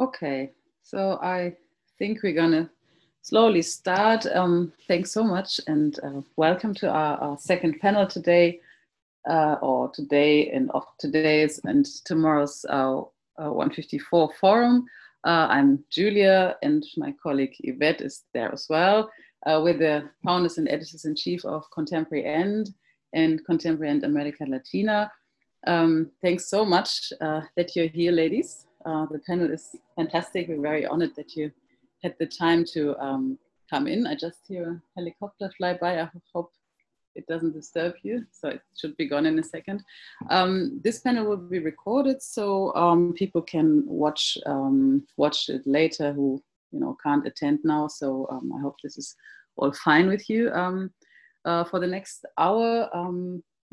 Okay, so I think we're gonna slowly start. Um, thanks so much and uh, welcome to our, our, second panel today, uh, or today and of today's and tomorrow's uh, 154 forum. Uh, I'm Julia and my colleague Yvette is there as well. Uh, we're the founders and editors in chief of Contemporary End and Contemporary And America Latina. Um, thanks so much uh, that you're here, ladies. Uh, the panel is fantastic. We're very honored that you had the time to um, come in. I just hear a helicopter fly by. I hope it doesn't disturb you. So it should be gone in a second. Um, this panel will be recorded so um, people can watch um, watch it later who you know can't attend now. So um, I hope this is all fine with you. Um, uh, for the next hour,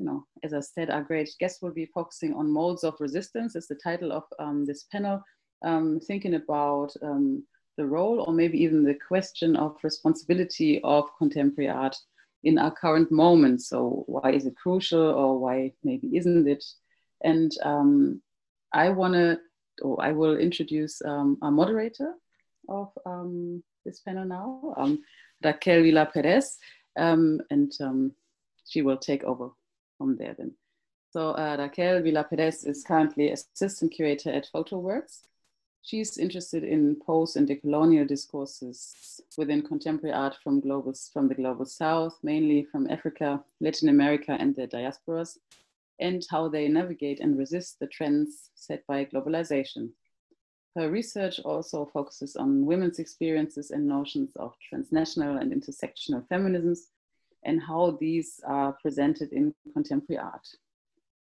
you know, as I said, our great guest will be focusing on modes of resistance. Is the title of um, this panel, um, thinking about um, the role or maybe even the question of responsibility of contemporary art in our current moment. So why is it crucial or why maybe isn't it? And um, I want to, or I will introduce um, our moderator of um, this panel now, Raquel Villar-Pérez, and she will take over from there then. So uh, Raquel Villar-Pérez is currently assistant curator at PhotoWorks. She's interested in post and decolonial discourses within contemporary art from, global, from the global south, mainly from Africa, Latin America, and their diasporas, and how they navigate and resist the trends set by globalization. Her research also focuses on women's experiences and notions of transnational and intersectional feminisms and how these are presented in contemporary art.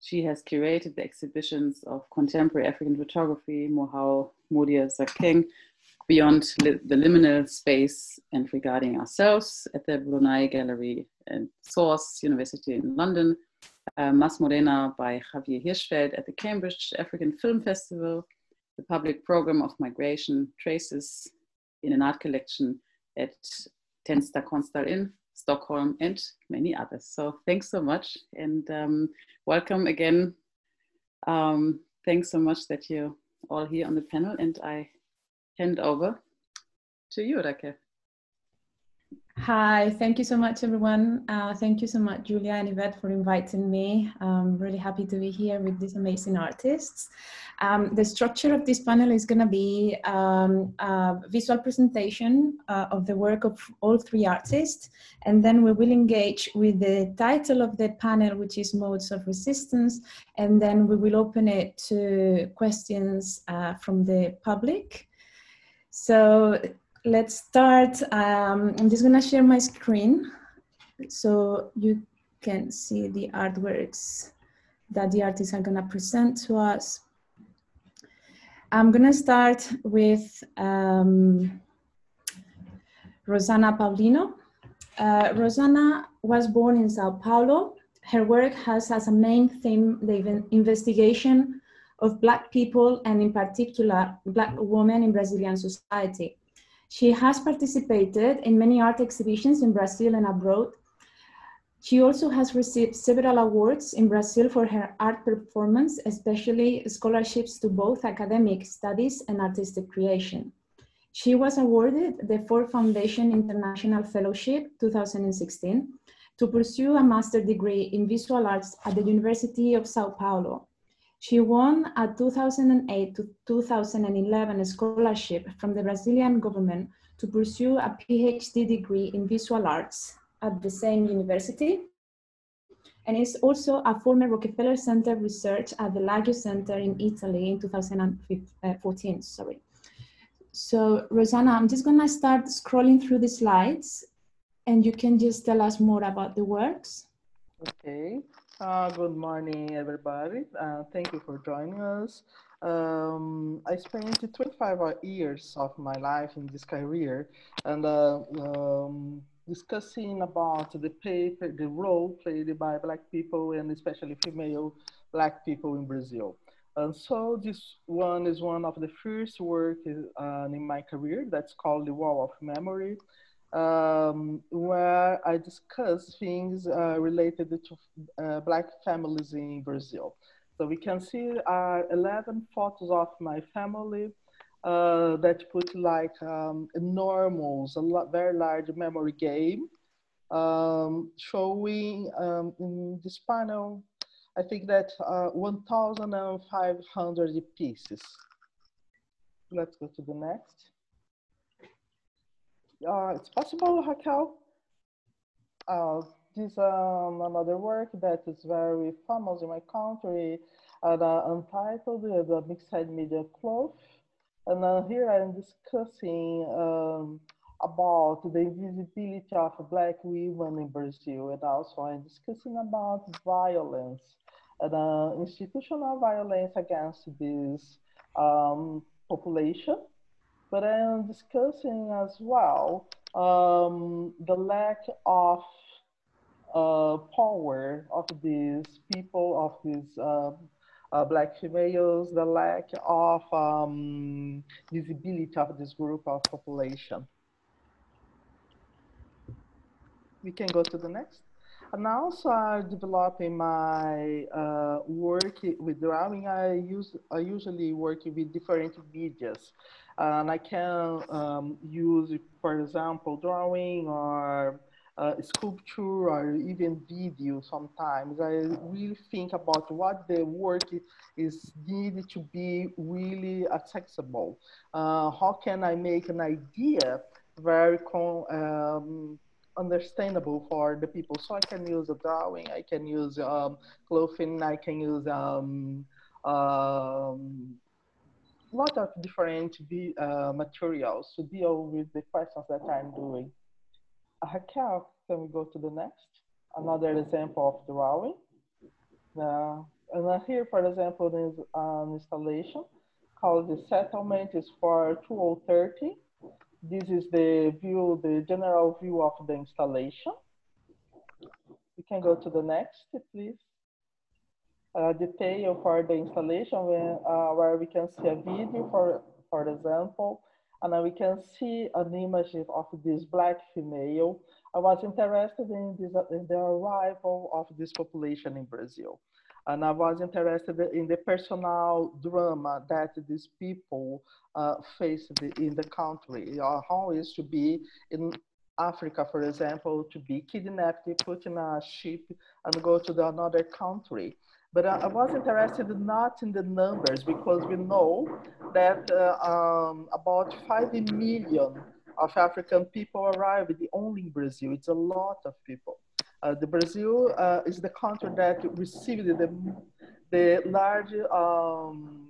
She has curated the exhibitions of contemporary African photography, Mohau Modisakeng, beyond li the liminal space and regarding ourselves at the Brunei Gallery and SOAS University in London, uh, Mas Morena by Javier Hirschfeld at the Cambridge African Film Festival, the public program of migration traces in an art collection at Tensta Konsthall in Stockholm, and many others. So thanks so much and um, welcome again. Um, thanks so much that you're all here on the panel and I hand over to you, Raquel. Hi, thank you so much, everyone. Uh, thank you so much, Julia and Yvette, for inviting me. I'm really happy to be here with these amazing artists. Um, the structure of this panel is going to be um, a visual presentation uh, of the work of all three artists, and then we will engage with the title of the panel, which is Modes of Resistance, and then we will open it to questions uh, from the public. So let's start. Um, I'm just going to share my screen so you can see the artworks that the artists are going to present to us. I'm going to start with um, Rosana Paulino. Uh, Rosana was born in Sao Paulo. Her work has as a main theme the investigation of Black people and in particular Black women in Brazilian society. She has participated in many art exhibitions in Brazil and abroad, she also has received several awards in Brazil for her art performance, especially scholarships to both academic studies and artistic creation. She was awarded the Ford Foundation International Fellowship 2016 to pursue a master's degree in visual arts at the University of Sao Paulo. She won a 2008 to 2011 scholarship from the Brazilian government to pursue a PhD degree in visual arts at the same university and is also a former Rockefeller Center research at the Bellagio Center in Italy in 2014, sorry. So Rosana, I'm just gonna start scrolling through the slides and you can just tell us more about the works. Okay, uh, good morning everybody. Uh, thank you for joining us. Um, I spent 25 years of my life in this career and uh, um, discussing about the paper, the role played by Black people and especially female Black people in Brazil. And so this one is one of the first work uh, in my career that's called The Wall of Memory, um, where I discuss things uh, related to uh, Black families in Brazil. So we can see uh, 11 photos of my family uh, that put like um, enormous, a very large memory game, um, showing um, in this panel, I think that uh, 1,500 pieces. Let's go to the next. Uh, it's possible, Raquel? Uh, this um, another work that is very famous in my country, and uh, untitled uh, the mixed media cloth. And uh, here I'm discussing um, about the invisibility of Black women in Brazil, and also I'm discussing about violence and uh, institutional violence against this um, population. But I'm discussing as well um, the lack of uh, power of these people, of these uh, uh, black females, the lack of um, visibility of this group of population. We can go to the next. And also I'm developing my uh, work with drawing. I use I usually work with different medias, and I can um, use, for example, drawing or uh, sculpture or even video sometimes. I really think about what the work is needed to be really accessible. Uh, how can I make an idea very um, understandable for the people? So I can use a drawing, I can use um, clothing, I can use um, um, lot of different uh, materials to deal with the questions that I'm doing. Raquel, can we go to the next? Another example of drawing. Uh, and here, for example, is an installation called the settlement is for 2030. This is the view, the general view of the installation. We can go to the next, please. Uh, detail for the installation when, uh, where we can see a video, for, for example, and we can see an image of this black female. I was interested in, this, in the arrival of this population in Brazil. And I was interested in the personal drama that these people uh, in the country. Uh, how is to be in Africa, for example, to be kidnapped, put in a ship and go to the another country. But I, I was interested not in the numbers because we know that uh, um, about 5 million of African people arrived only in Brazil. It's a lot of people. Uh, the Brazil uh, is the country that received the, the large um,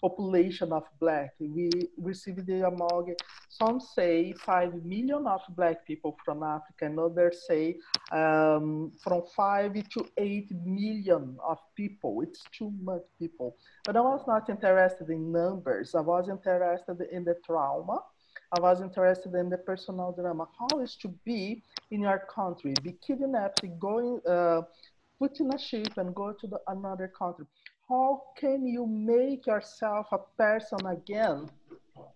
population of black. We received the among, some say 5 million of black people from Africa, and others say um, from 5 to 8 million of people. It's too much people. But I was not interested in numbers. I was interested in the trauma. I was interested in the personal drama. How is to be in your country, be kidnapped, going, uh, put in a ship and go to the, another country how can you make yourself a person again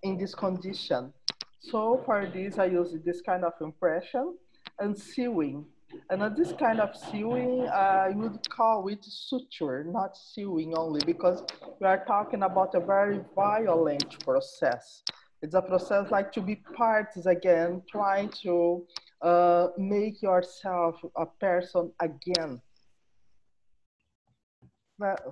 in this condition? So for this, I use this kind of impression and sewing. And this kind of sewing, I would call it suture, not sewing only, because we are talking about a very violent process. It's a process like to be parts again, trying to uh, make yourself a person again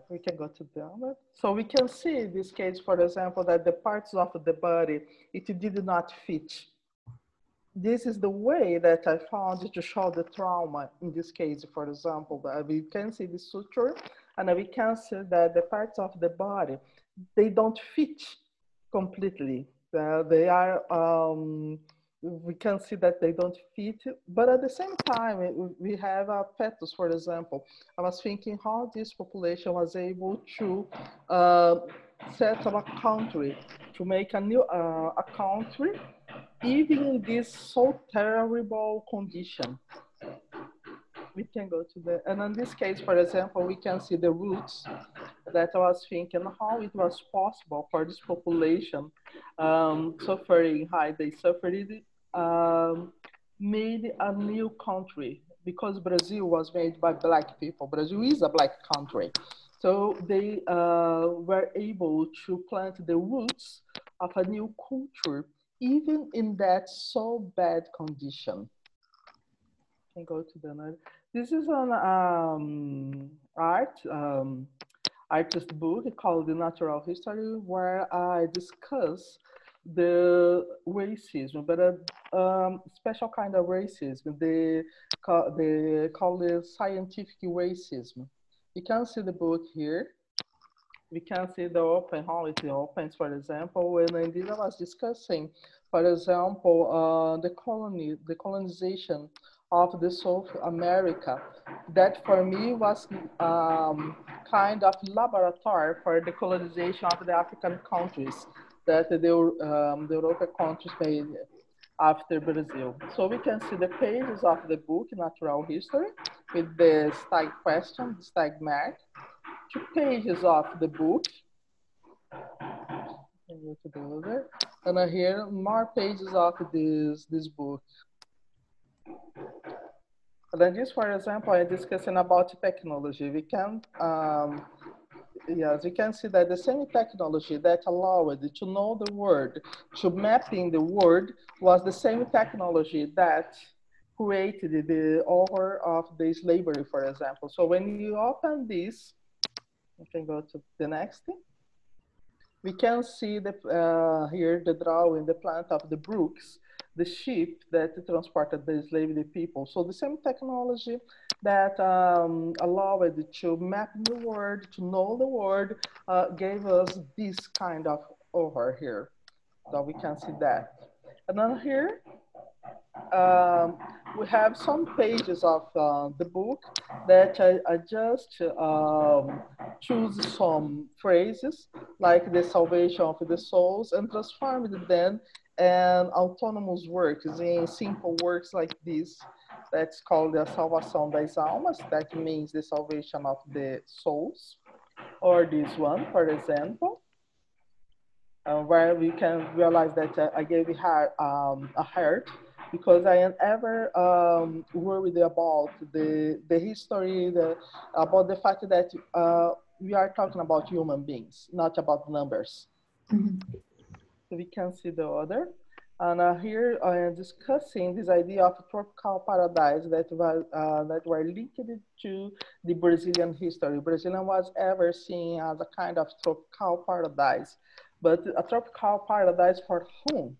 we can go to other. So we can see this case, for example, that the parts of the body, it did not fit. This is the way that I found to show the trauma in this case, for example, that we can see the suture and we can see that the parts of the body, they don't fit completely. Uh, they are um, we can see that they don't fit. But at the same time, we have a fetus, for example. I was thinking how this population was able to uh, set up a country, to make a new uh, a country, even in this so terrible condition. We can go to the, and in this case, for example, we can see the roots that I was thinking how it was possible for this population um, suffering how They suffered um, made a new country because Brazil was made by black people. Brazil is a black country. So they uh, were able to plant the roots of a new culture, even in that so bad condition. Can go to the next. This is an um, art um, artist book called The Natural History, where I discuss the racism, but a um, special kind of racism. They call, they call it scientific racism. You can see the book here. We can see the open, how it opens, for example, when Indira was discussing, for example, uh, the colony, the colonization of the South America. That for me was um, kind of laboratory for the colonization of the African countries that the, um, the European countries made after Brazil. So we can see the pages of the book, Natural History, with the stag question, the stag mark, two pages of the book, and here more pages of this, this book. And then this, for example, I'm discussing about technology. We can um, yes, you can see that the same technology that allowed to know the word, to mapping the word, was the same technology that created the horror of the slavery, for example. So when you open this, you can go to the next thing. We can see the, uh, here the drawing, the plant of the Brookes, the ship that transported the enslaved people. So the same technology that um, allowed to map the word, to know the word, uh, gave us this kind of over here. So we can see that. And then here, um, we have some pages of uh, the book that I, I just um, choose some phrases like the salvation of the souls and transformed them and autonomous works in simple works like this that's called the salvação das almas that means the salvation of the souls or this one for example uh, where we can realize that uh, I gave it um, a heart because I am ever um, worried about the, the history, the, about the fact that uh, we are talking about human beings, not about numbers. Mm -hmm we can see the other. And uh, here I am discussing this idea of tropical paradise that, was, uh, that were linked to the Brazilian history. Brazilian was ever seen as a kind of tropical paradise, but a tropical paradise for whom?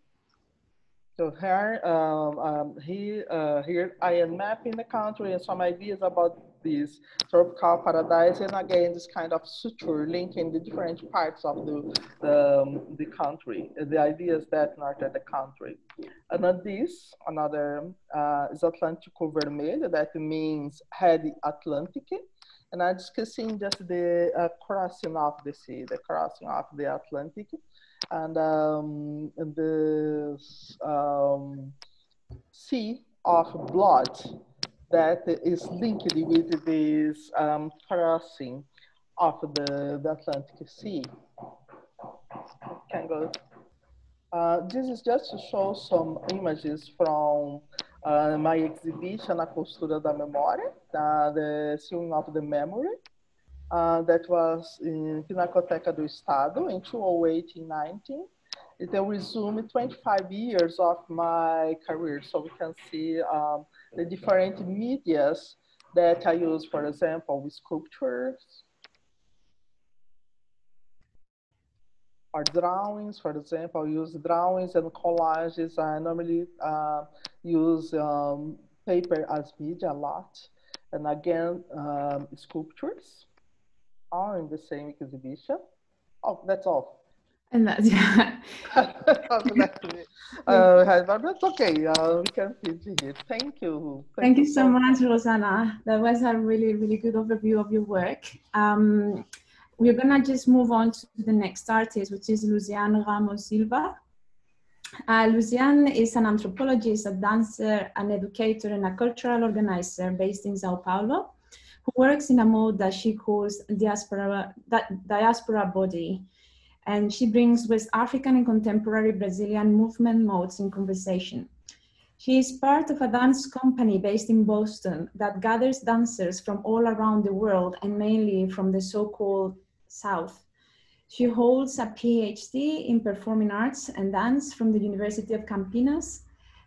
So here, um, um, he, uh, here I am mapping the country and some ideas about this tropical paradise and again this kind of suture linking the different parts of the, the, um, the country, the ideas that are the country. And this, another uh, is Atlântico Vermelho, that means head Atlantic. And I'm discussing just the uh, crossing of the sea, the crossing of the Atlantic. And, um, and the um, sea of blood that is linked with this um, crossing of the, the Atlantic Sea. Can go. Uh, this is just to show some images from uh, my exhibition, A Costura da Memória, uh, the Sewing of the Memory, uh, that was in Pinacoteca do Estado in 2018 19 it will resume 25 years of my career. So we can see um, the different medias that I use, for example, with sculptures or drawings. For example, use drawings and collages. I normally uh, use um, paper as media a lot. And again, um, sculptures are in the same exhibition. Oh, that's all. And that's yeah. uh, but that's okay. Uh, we can finish it. Thank you. Thank, Thank you so much, Rosana. That was a really, really good overview of your work. Um, we're gonna just move on to the next artist, which is Luciane Ramos Silva. Uh, Luciane is an anthropologist, a dancer, an educator, and a cultural organizer based in Sao Paulo, who works in a mode that she calls diaspora, diaspora body, and she brings West African and contemporary Brazilian movement modes in conversation. She is part of a dance company based in Boston that gathers dancers from all around the world and mainly from the so-called South. She holds a PhD in performing arts and dance from the University of Campinas.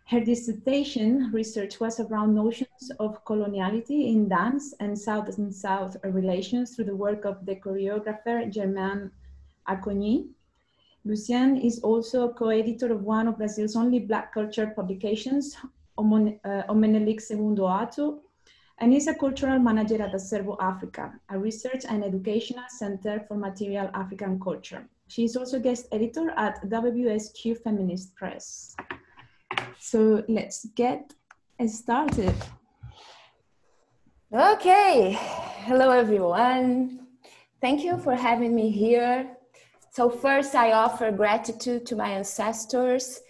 Her dissertation research was around notions of coloniality in dance and South and South relations through the work of the choreographer Germaine Acogny. Luciane is also a co-editor of one of Brazil's only Black culture publications, O Menelick uh, Segundo Ato, and is a cultural manager at Acervo Africa, a research and educational center for material African culture. She is also guest editor at WSQ Feminist Press. So let's get started. Okay, hello everyone. Thank you for having me here. So first I offer gratitude to my ancestors.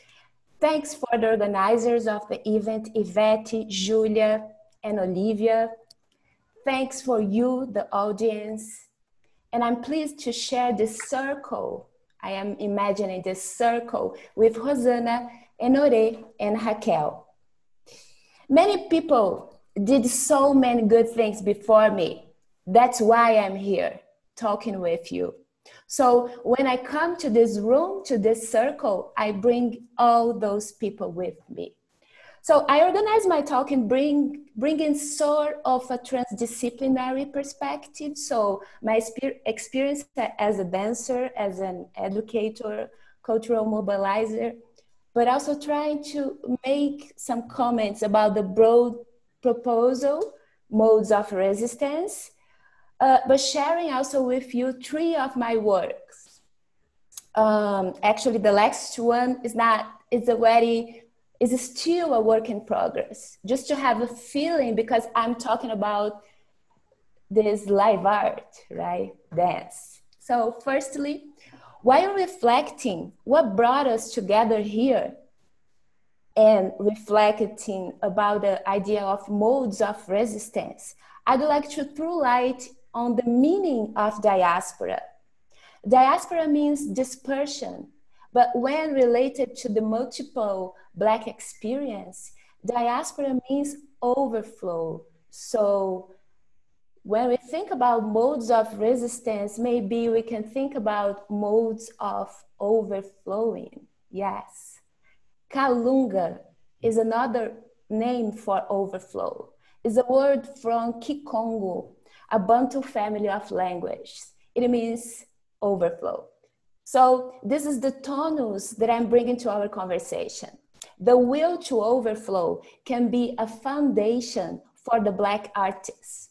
Thanks for the organizers of the event, Yvette, Julia, and Olivia. Thanks for you, the audience. And I'm pleased to share this circle. I am imagining this circle with Rosana, Enore, and Raquel. Many people did so many good things before me. That's why I'm here talking with you. So when I come to this room, to this circle, I bring all those people with me. So I organize my talk and bring, bring in sort of a transdisciplinary perspective. So my experience as a dancer, as an educator, cultural mobilizer, but also trying to make some comments about the broad proposal, modes of resistance, uh, but sharing also with you three of my works. Um, actually, the last one is not, it's already is still a work in progress. Just to have a feeling, because I'm talking about this live art, right? Dance. So, firstly, while reflecting what brought us together here and reflecting about the idea of modes of resistance, I'd like to throw light on the meaning of diaspora. Diaspora means dispersion, but when related to the multiple Black experience, diaspora means overflow. So when we think about modes of resistance, maybe we can think about modes of overflowing. Yes. Kalunga is another name for overflow. It's a word from Kikongo, a Bantu family of languages. It means overflow. So this is the tonus that I'm bringing to our conversation. The will to overflow can be a foundation for the Black artists.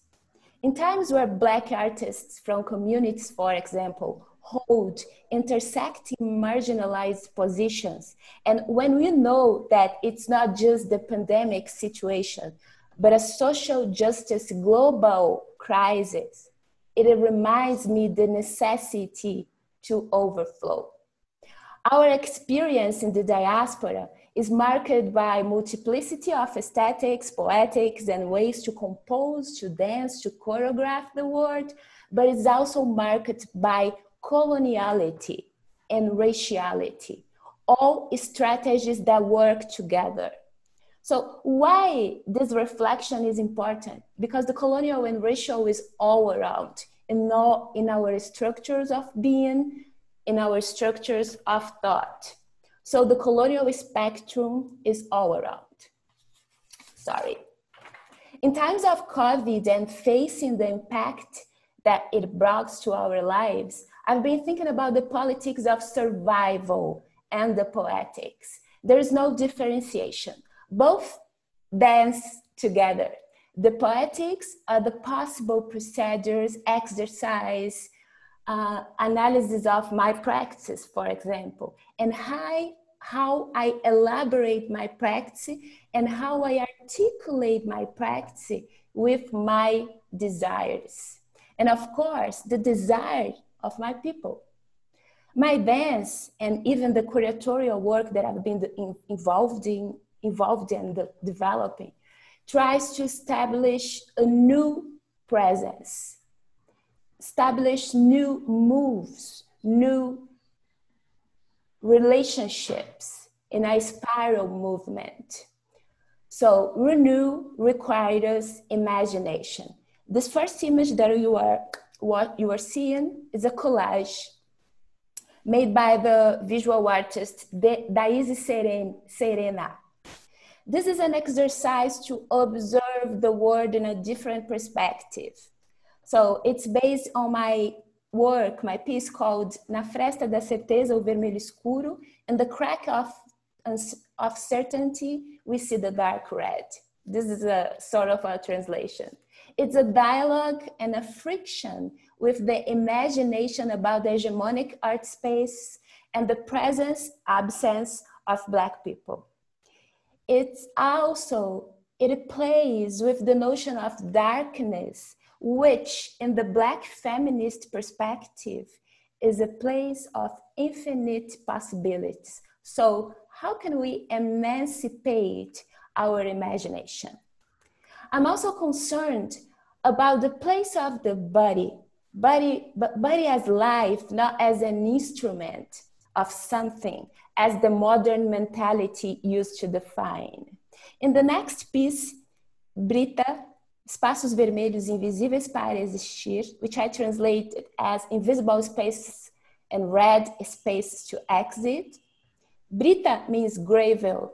In times where Black artists from communities, for example, hold intersecting marginalized positions, and when we know that it's not just the pandemic situation, but a social justice global crisis, it reminds me the necessity to overflow. Our experience in the diaspora is marked by multiplicity of aesthetics, poetics, and ways to compose, to dance, to choreograph the world, but it's also marked by coloniality and raciality, all strategies that work together. So why this reflection is important? Because the colonial and racial is all around in, all, in our structures of being, in our structures of thought. So the colonial spectrum is all around. Sorry. In times of COVID and facing the impact that it brought to our lives, I've been thinking about the politics of survival and the poetics. There is no differentiation. Both dance together the poetics are the possible procedures, exercise, uh, analysis of my practice, for example, and how, how I elaborate my practice and how I articulate my practice with my desires. And of course, the desire of my people. My dance and even the curatorial work that I've been involved in, involved in the developing tries to establish a new presence, establish new moves, new relationships in a spiral movement. So renew requires imagination. This first image that you are what you are seeing is a collage made by the visual artist Daisy Serena. This is an exercise to observe the world in a different perspective. So it's based on my work, my piece called Na Fresta da Certeza, o Vermelho Escuro, in the crack of, of certainty, we see the dark red. This is a sort of a translation. It's a dialogue and a friction with the imagination about the hegemonic art space and the presence, absence of Black people it's also it plays with the notion of darkness which in the black feminist perspective is a place of infinite possibilities. So how can we emancipate our imagination? I'm also concerned about the place of the body body but body as life not as an instrument of something as the modern mentality used to define. In the next piece, Brita, Espaços Vermelhos Invisíveis para Existir, which I translated as invisible spaces and red spaces to exit. Brita means gravel.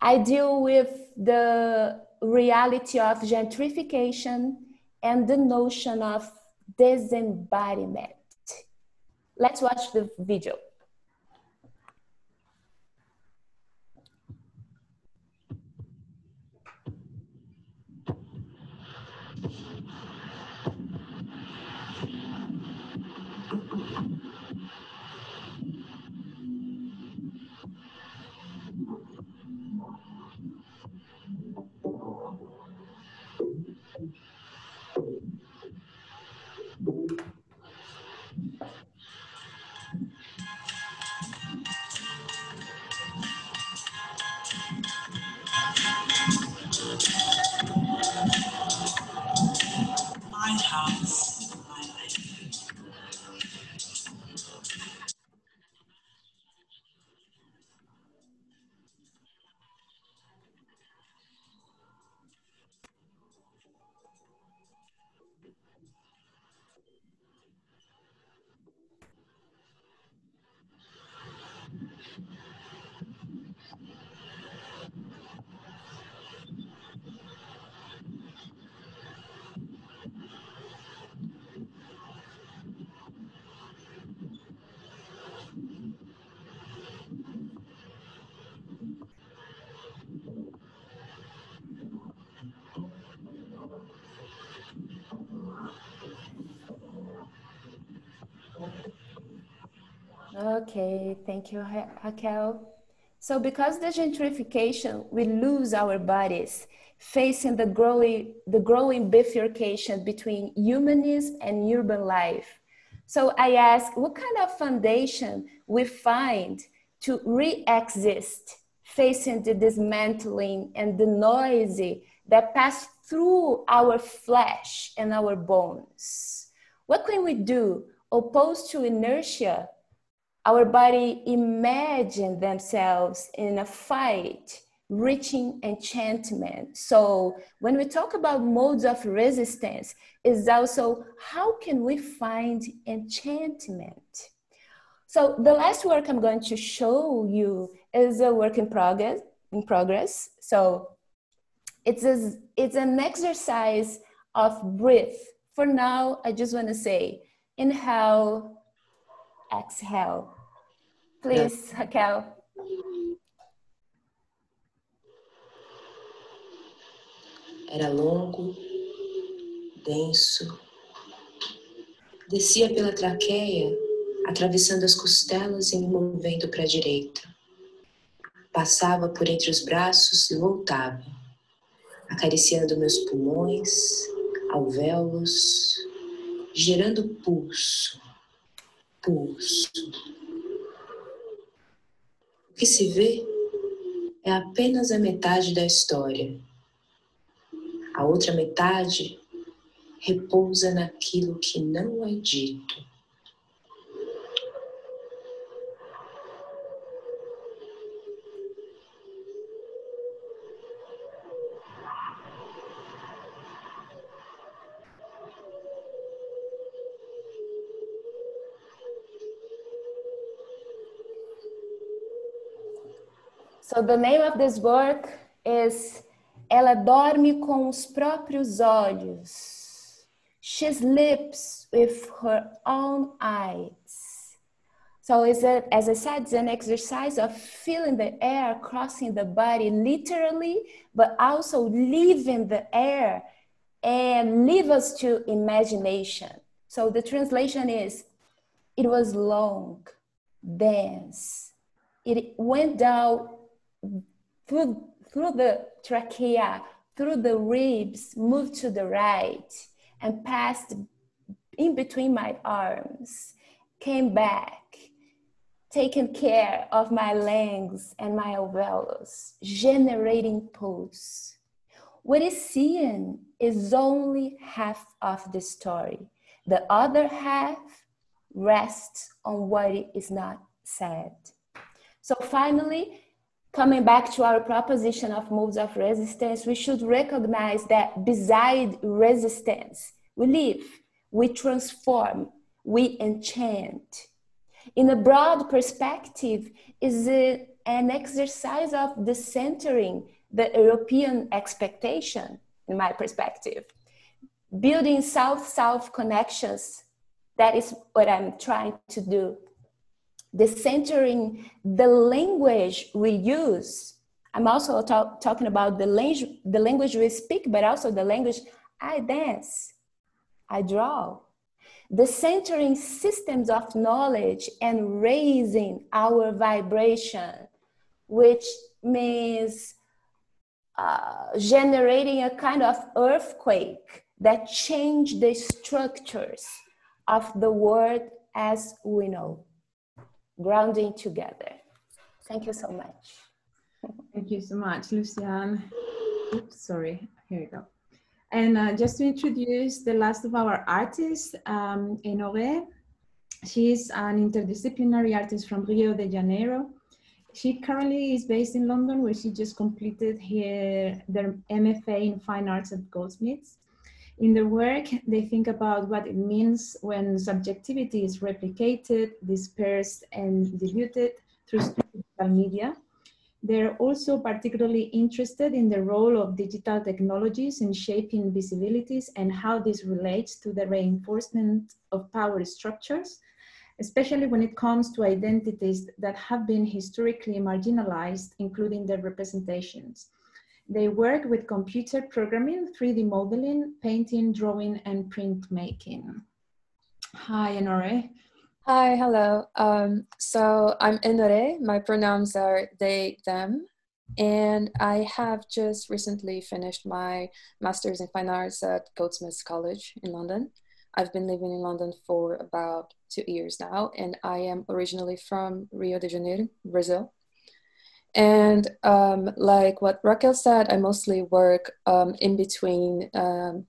I deal with the reality of gentrification and the notion of disembodiment. Let's watch the video. Okay, thank you, Raquel. So because the gentrification, we lose our bodies, facing the growing, the growing bifurcation between humanism and urban life. So I ask, what kind of foundation we find to re-exist facing the dismantling and the noisy that pass through our flesh and our bones? What can we do opposed to inertia our body imagine themselves in a fight reaching enchantment. So when we talk about modes of resistance is also how can we find enchantment? So the last work i'm going to show you is a work in progress in progress. So it's a, it's an exercise of breath. For now i just want to say inhale exhale Please, Raquel. Era longo, denso. Descia pela traqueia, atravessando as costelas e me movendo para a direita. Passava por entre os braços e voltava, acariciando meus pulmões, alvéolos, gerando pulso, pulso que se vê é apenas a metade da história. A outra metade repousa naquilo que não é dito. So the name of this work is Ela dorme com os próprios olhos. She sleeps with her own eyes. So is it, as I said, it's an exercise of feeling the air crossing the body literally, but also leaving the air and leave us to imagination. So the translation is, it was long, dense. It went down through, through the trachea, through the ribs, moved to the right, and passed in between my arms, came back, taking care of my lungs and my alveolus, generating pulse. What is seen is only half of the story. The other half rests on what is not said. So finally, coming back to our proposition of modes of resistance, we should recognize that beside resistance, we live, we transform, we enchant. In a broad perspective, is it an exercise of decentering the European expectation, in my perspective. Building South South connections, that is what I'm trying to do. Decentering the language we use. I'm also talk, talking about the language, the language we speak, but also the language I dance, I draw. The centering systems of knowledge and raising our vibration, which means uh, generating a kind of earthquake that changed the structures of the world as we know, grounding together. Thank you so much. Thank you so much, Luciane. Oops, sorry, here we go. And uh, just to introduce the last of our artists, um, Enore. She's an interdisciplinary artist from Rio de Janeiro. She currently is based in London, where she just completed her, MFA in Fine Arts at Goldsmiths. In their work, they think about what it means when subjectivity is replicated, dispersed, and diluted through digital media. They're also particularly interested in the role of digital technologies in shaping visibilities and how this relates to the reinforcement of power structures especially when it comes to identities that have been historically marginalized, including their representations. They work with computer programming, 3D modeling, painting, drawing, and printmaking. Hi, Enore. Hi, hello. Um, so I'm Enore. My pronouns are they, them. And I have just recently finished my master's in fine arts at Goldsmiths College in London. I've been living in London for about two years now, and I am originally from Rio de Janeiro, Brazil. And um, like what Raquel said, I mostly work um, in between um,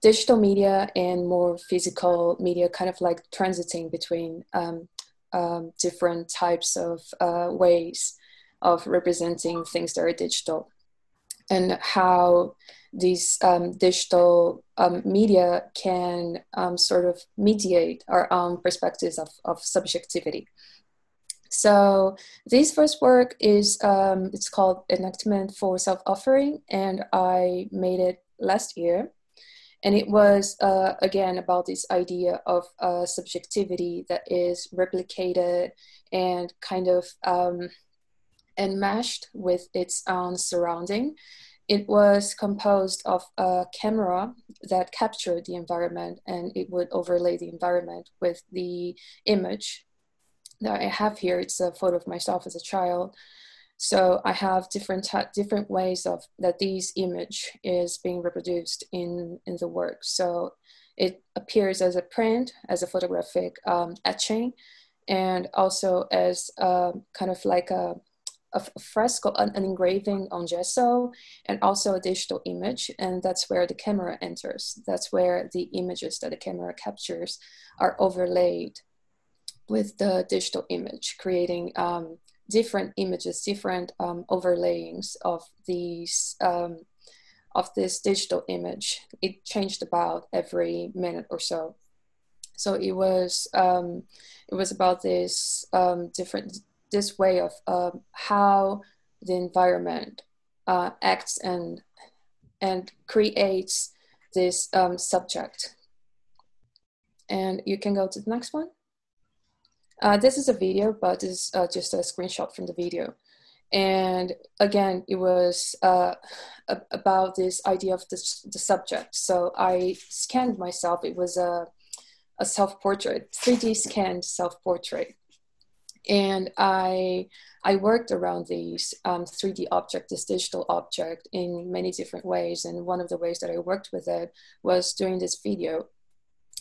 digital media and more physical media, kind of like transiting between um, um, different types of uh, ways of representing things that are digital and how these um, digital media can sort of mediate our own perspectives of, of subjectivity. So this first work is um, it's called Enactment for Self-Offering, and I made it last year. And it was uh, again about this idea of uh, subjectivity that is replicated and kind of um, enmeshed with its own surrounding it was composed of a camera that captured the environment and it would overlay the environment with the image that I have here. It's a photo of myself as a child. So I have different different ways of that these image is being reproduced in in the work. So it appears as a print, as a photographic um, etching, and also as a, kind of like a a, fresco, an, an, engraving on gesso, and also a digital image. And that's where the camera enters. That's where the images that the camera captures are overlaid with the digital image, creating um, different images, different um, overlayings of these um, of this digital image. It changed about every minute or so. So it was um, it was about this um, different this way of um, how the environment uh, acts and and creates this um, subject. And you can go to the next one. Uh, this is a video, but this is uh, just a screenshot from the video. And again, it was uh, about this idea of the, the subject. So I scanned myself. It was a, a self portrait, 3D scanned self portrait. And I, I worked around these um, 3D object, this digital object, in many different ways. And one of the ways that I worked with it was doing this video.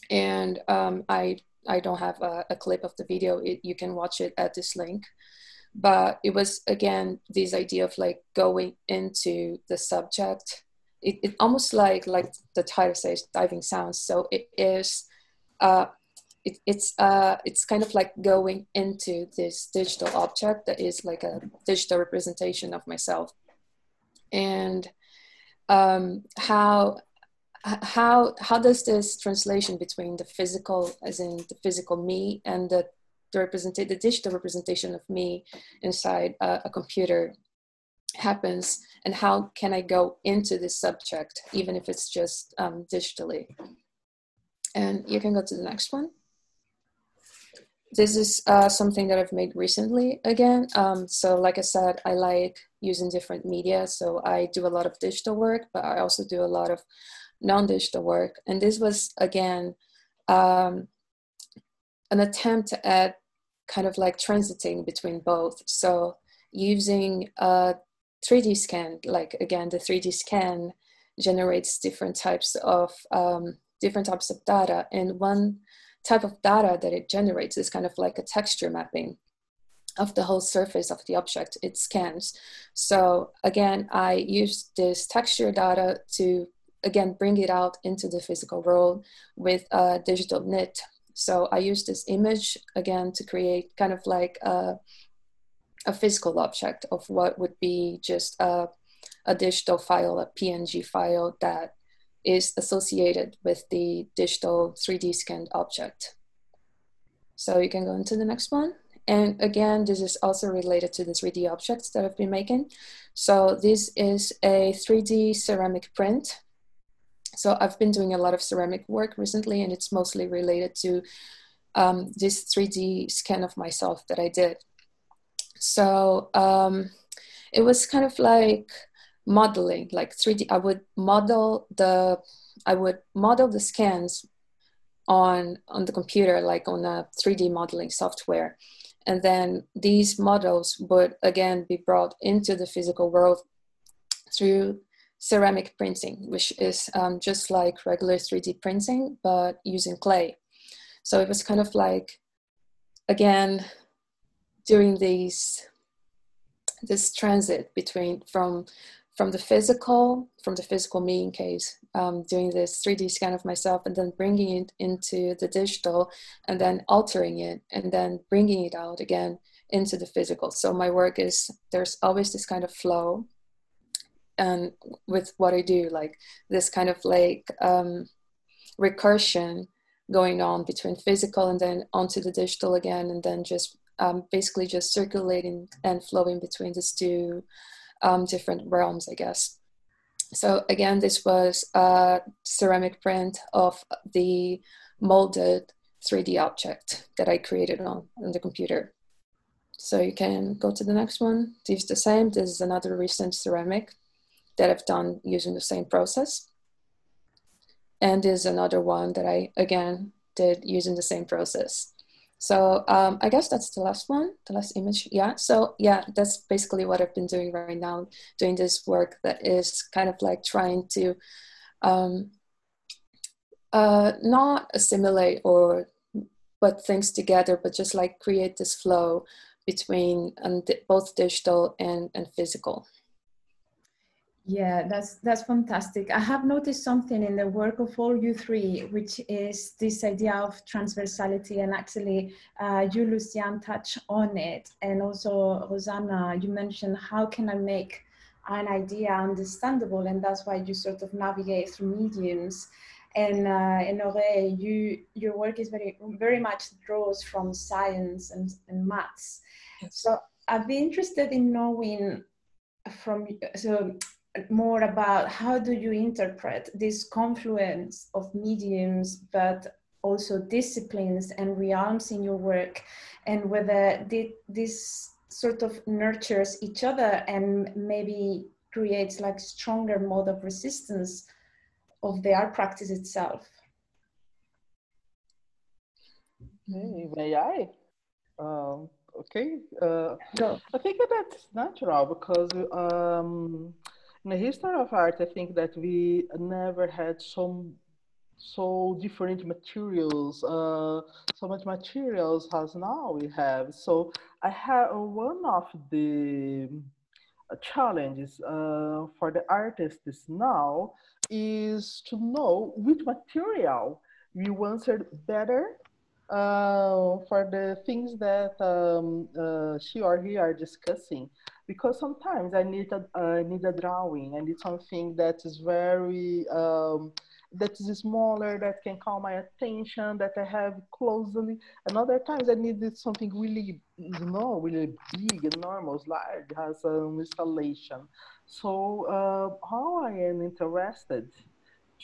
And um, I, I don't have a, a clip of the video. It, you can watch it at this link. But it was again this idea of like going into the subject. It, it almost like like the title says diving sounds. So it is uh it, it's uh it's kind of like going into this digital object that is like a digital representation of myself. And um how how how does this translation between the physical as in the physical me and the the representation, the digital representation of me inside a, a computer happens and how can I go into this subject, even if it's just um, digitally. And you can go to the next one. This is uh, something that I've made recently again. Um, so like I said, I like using different media. So I do a lot of digital work, but I also do a lot of non-digital work. And this was again, um, an attempt at kind of like transiting between both. So using a 3D scan, like again, the 3D scan generates different types of um, different types of data, and one type of data that it generates is kind of like a texture mapping of the whole surface of the object it scans. So again, I use this texture data to again bring it out into the physical world with a digital knit so I use this image again to create kind of like a, a physical object of what would be just a, a digital file, a PNG file that is associated with the digital 3D scanned object. So you can go into the next one. And again, this is also related to the 3D objects that I've been making. So this is a 3D ceramic print so I've been doing a lot of ceramic work recently, and it's mostly related to um, this 3D scan of myself that I did. So um, it was kind of like modeling, like 3D. I would model the, I would model the scans on on the computer, like on a 3D modeling software, and then these models would again be brought into the physical world through ceramic printing, which is um, just like regular 3D printing, but using clay. So it was kind of like, again, doing these this transit between from from the physical from the physical me in case um, doing this 3d scan of myself and then bringing it into the digital and then altering it and then bringing it out again into the physical so my work is there's always this kind of flow and with what I do, like this kind of like um, recursion going on between physical and then onto the digital again, and then just um, basically just circulating and flowing between these two um, different realms, I guess. So again, this was a ceramic print of the molded 3D object that I created on, on the computer. So you can go to the next one. This is the same. This is another recent ceramic that I've done using the same process. And there's another one that I, again, did using the same process. So um, I guess that's the last one, the last image. Yeah. So yeah, that's basically what I've been doing right now, doing this work that is kind of like trying to um, uh, not assimilate or put things together, but just like create this flow between um, both digital and, and physical. Yeah, that's that's fantastic. I have noticed something in the work of all you three, which is this idea of transversality, and actually, uh, you, Lucian, touch on it, and also Rosana, you mentioned how can I make an idea understandable, and that's why you sort of navigate through mediums. And uh, in way, you your work is very very much draws from science and, and maths. So I'd be interested in knowing from so more about how do you interpret this confluence of mediums, but also disciplines and realms in your work, and whether this sort of nurtures each other and maybe creates like stronger mode of resistance of the art practice itself. Hey, may I? Um, okay. Uh, I think that's natural because um, in the history of art, I think that we never had some so different materials, uh, so much materials as now we have. So I have one of the challenges uh, for the artists now is to know which material you answered better for the things that um, uh, she or he are discussing because sometimes I need need a drawing. I need something that is very um, that is smaller, that can call my attention, that I have closely. And other times I needed something really, you know, really big, enormous, large, has an installation. So uh, how I am interested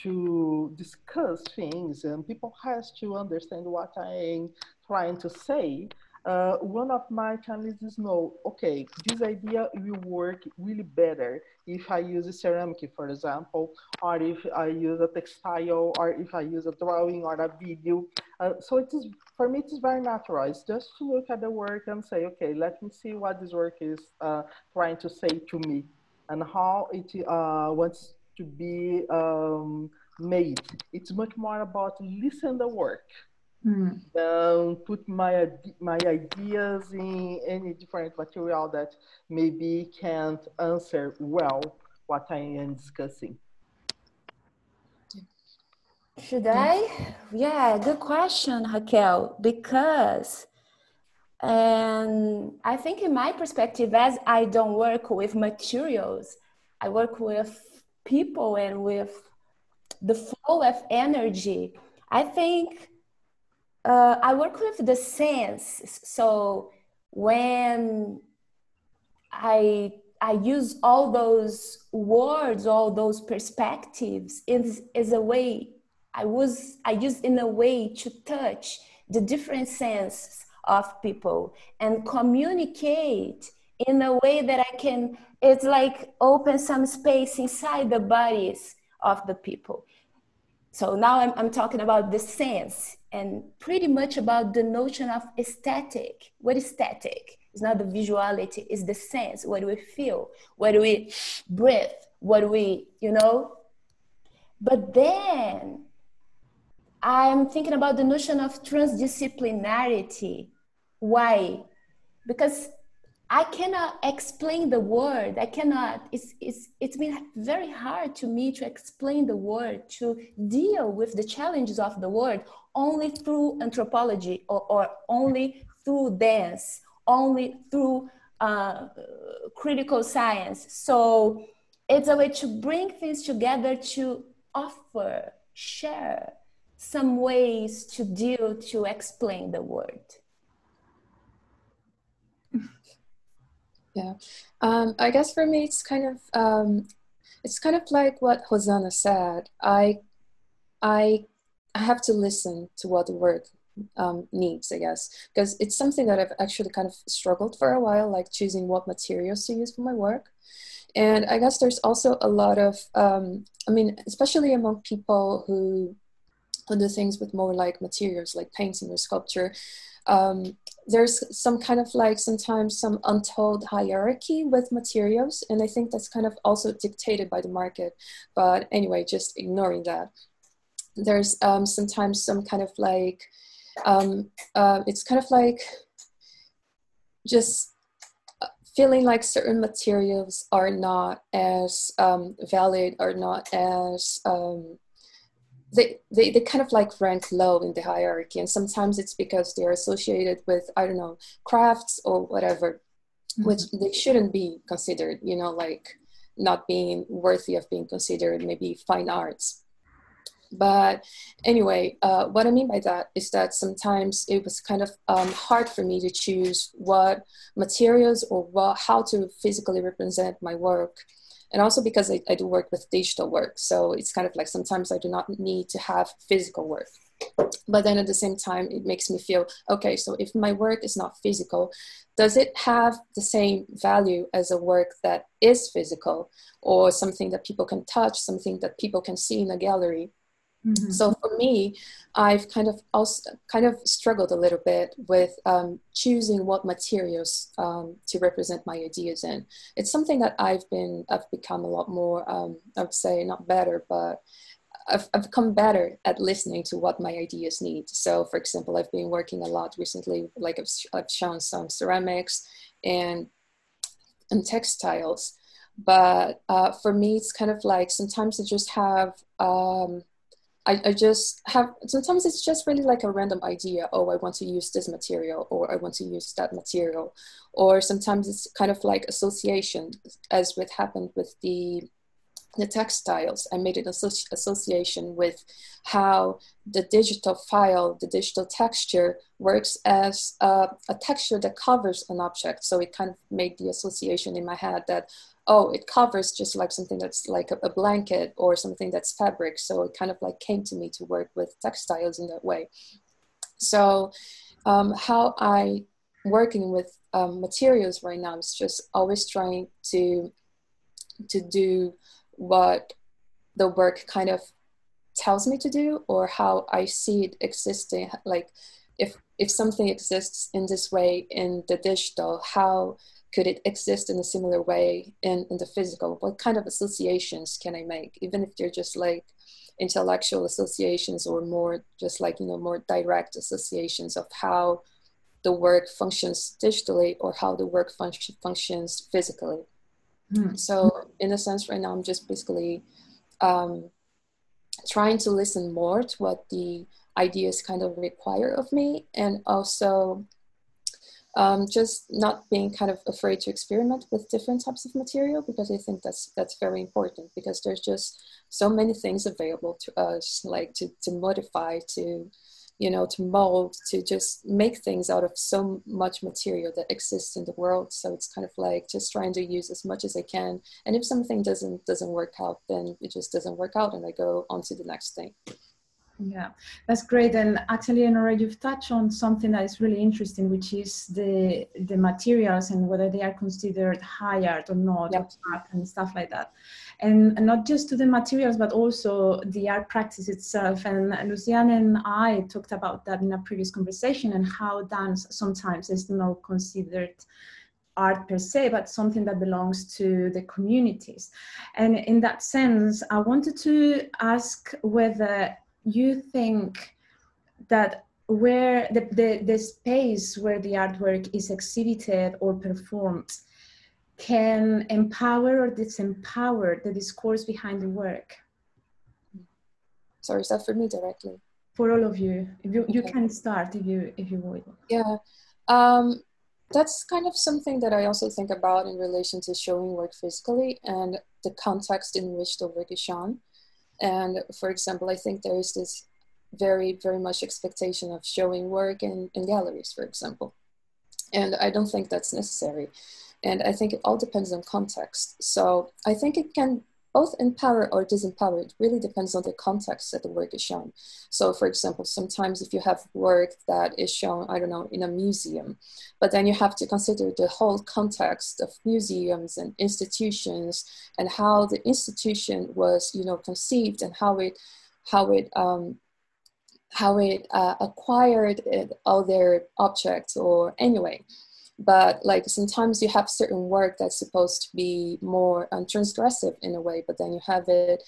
to discuss things and people has to understand what I'm trying to say uh, one of my challenges know, okay, this idea will work really better if I use a ceramic, for example, or if I use a textile, or if I use a drawing or a video. Uh, so it is, for me, it is very natural. It's just to look at the work and say, okay, let me see what this work is uh, trying to say to me and how it uh, wants to be um, made. It's much more about listen the work Mm. Um, put my my ideas in any different material that maybe can't answer well what I am discussing. Should I? Yeah, good question, Raquel. Because, and I think in my perspective, as I don't work with materials, I work with people and with the flow of energy. I think uh, I work with the sense. So when I I use all those words, all those perspectives is is a way I was I use in a way to touch the different senses of people and communicate in a way that I can it's like open some space inside the bodies of the people. So now I'm, I'm talking about the sense and pretty much about the notion of aesthetic. What is aesthetic? It's not the visuality, it's the sense. What we feel? What we breathe? What we, you know? But then I'm thinking about the notion of transdisciplinarity. Why? Because I cannot explain the word. I cannot. It's, it's, it's been very hard to me to explain the word, to deal with the challenges of the word only through anthropology or, or only through dance, only through uh, critical science. So it's a way to bring things together to offer, share some ways to deal, to explain the word. Yeah, um, I guess for me it's kind of um, it's kind of like what Rosana said. I I I have to listen to what the work um, needs, I guess, because it's something that I've actually kind of struggled for a while, like choosing what materials to use for my work. And I guess there's also a lot of, um, I mean, especially among people who do things with more like materials, like painting or sculpture. Um, there's some kind of like sometimes some untold hierarchy with materials, and I think that's kind of also dictated by the market. But anyway, just ignoring that there's um, sometimes some kind of like um, uh, it's kind of like just uh, feeling like certain materials are not as um, valid or not as um, they, they, they kind of like rank low in the hierarchy and sometimes it's because they're associated with i don't know crafts or whatever mm-hmm. which they shouldn't be considered you know like not being worthy of being considered maybe fine arts but anyway, uh, what I mean by that is that sometimes it was kind of um, hard for me to choose what materials or what, how to physically represent my work. And also because I, I do work with digital work. So it's kind of like sometimes I do not need to have physical work. But then at the same time, it makes me feel okay, so if my work is not physical, does it have the same value as a work that is physical or something that people can touch, something that people can see in a gallery? Mm-hmm. So for me, I've kind of also kind of struggled a little bit with um, choosing what materials um, to represent my ideas in. It's something that I've been I've become a lot more um, I would say not better, but I've, I've become better at listening to what my ideas need. So, for example, I've been working a lot recently, like I've, I've shown some ceramics and and textiles. But uh, for me, it's kind of like sometimes I just have um, I, I just have sometimes it's just really like a random idea oh i want to use this material or i want to use that material. Or sometimes it's kind of like association as what happened with the the textiles. I made an associ- association with how the digital file the digital texture works as a, a texture that covers an object. So it kind of made the association in my head that oh, it covers just like something that's like a, a, blanket or something that's fabric. So it kind of like came to me to work with textiles in that way. So um, how I working with um, materials right now is just always trying to to do what the work kind of tells me to do or how I see it existing like if if something exists in this way in the digital how could it exist in a similar way in, in the physical? What kind of associations can i make? Even if they're just like intellectual associations or more just like you know more direct associations of how the work functions digitally or how the work function, functions physically. Mm. so in a sense right now i'm just basically um, trying to listen more to what the ideas kind of require of me and also um, just not being kind of afraid to experiment with different types of material because I think that's that's very important because there's just so many things available to us like to, to modify to you know to mold to just make things out of so much material that exists in the world so it's kind of like just trying to use as much as I can and if something doesn't doesn't work out then it just doesn't work out and I go on to the next thing. Yeah, that's great. And actually, Nora, you've touched on something that is really interesting, which is the the materials and whether they are considered high art or not, yep. and stuff like that. And, not just to the materials, but also the art practice itself. And Luciane and I talked about that in a previous conversation and how dance sometimes is not considered art per se, but something that belongs to the communities. And in that sense, I wanted to ask whether you think that where the, the, the space where the artwork is exhibited or performed can empower or disempower the discourse behind the work? Sorry, is that for me directly? For all of you. If you, you okay. can start if you if you would. Yeah. Um, that's kind of something that I also think about in relation to showing work physically and the context in which the work is shown. And for example, I think there is this very, very much expectation of showing work in, in galleries, for example. And I don't think that's necessary. And I think it all depends on context. So I think it can both empowered or disempowered really depends on the context that the work is shown. So, for example, sometimes if you have work that is shown, I don't know, in a museum, but then you have to consider the whole context of museums and institutions and how the institution was, you know, conceived and how it, how it, um, how it uh, acquired it, all their objects or anyway but like sometimes you have certain work that's supposed to be more um, transgressive in a way but then you have it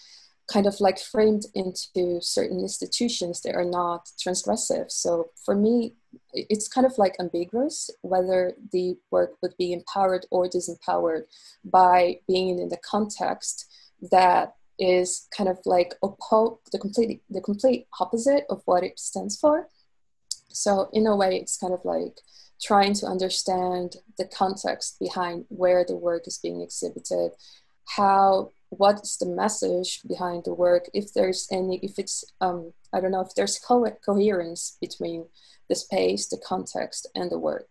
kind of like framed into certain institutions that are not transgressive. So for me it's kind of like ambiguous whether the work would be empowered or disempowered by being in the context that is kind of like oppo- the complete the complete opposite of what it stands for. So in a way it's kind of like trying to understand the context behind where the work is being exhibited, how what is the message behind the work if there's any if it's um, i don't know if there's co- coherence between the space the context and the work.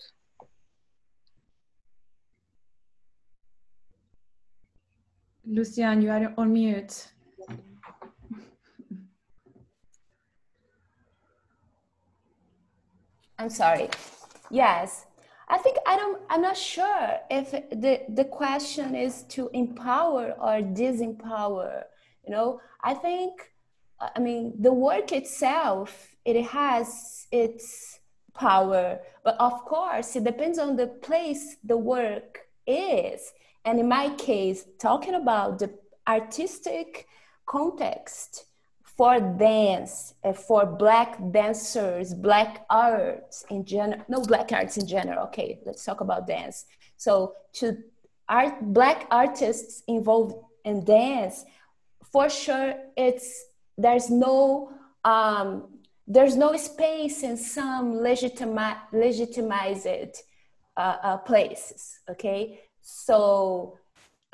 Lucian you are on mute. I'm sorry yes I think I don't. I'm not sure if the the question is to empower or disempower. You know, I think. I mean, the work itself it has its power, but of course, it depends on the place the work is. And in my case, talking about the artistic context for dance, uh, for black dancers, black arts in general, no black arts in general. Okay, let's talk about dance. So to art, black artists involved in dance, for sure, it's there's no um, there's no space in some legitimi- legitimized uh, uh, places. Okay, so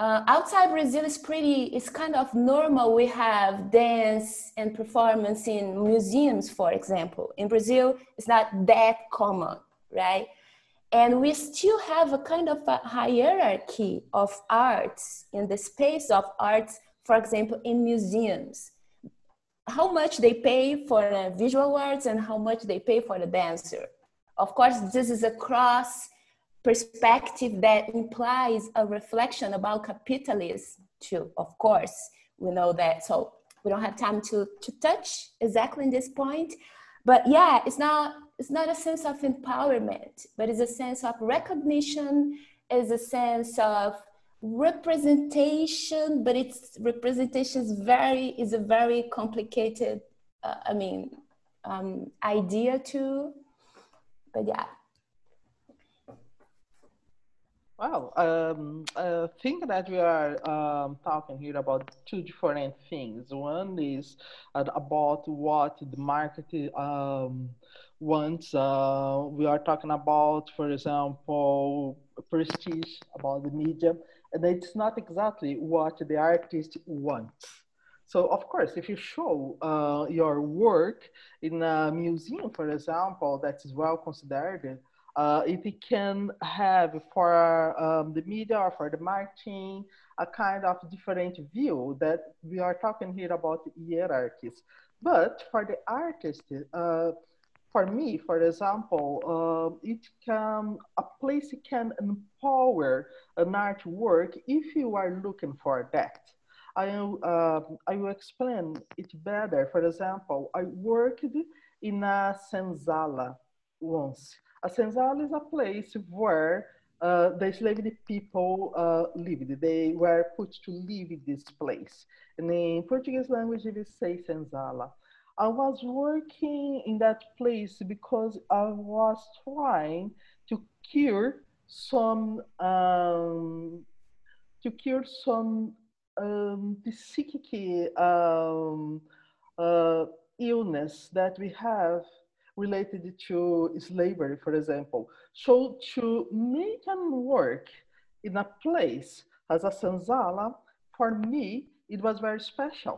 uh, outside Brazil is pretty, it's kind of normal. We have dance and performance in museums, for example. In Brazil, it's not that common, right? And we still have a kind of a hierarchy of arts in the space of arts, for example, in museums. How much they pay for the visual arts and how much they pay for the dancer. Of course, this is a cross perspective that implies a reflection about capitalism too of course. We know that so we don't have time to to touch exactly in this point. But yeah it's not it's not a sense of empowerment but it's a sense of recognition is a sense of representation but it's representation is very is a very complicated uh, i mean um, idea too. But yeah Well, um, I think that we are um, talking here about two different things. One is uh, about what the market um, wants. Uh, we are talking about, for example, prestige, about the media, and it's not exactly what the artist wants. So of course, if you show uh, your work in a museum, for example, that is well considered, uh, if we can have for um, the media or for the marketing a kind of different view that we are talking here about hierarchies. But for the artist, uh, for me, for example, uh, it can a place can empower an artwork if you are looking for that. I, uh, I will explain it better. For example, I worked in a senzala once. A senzala is a place where uh, the enslaved people uh, lived. They were put to live in this place. And in Portuguese language, it is say senzala. I was working in that place because I was trying to cure some um, to cure some um, psychic um, uh, illness that we have related to slavery, for example. So to make and work in a place as a senzala, for me, it was very special.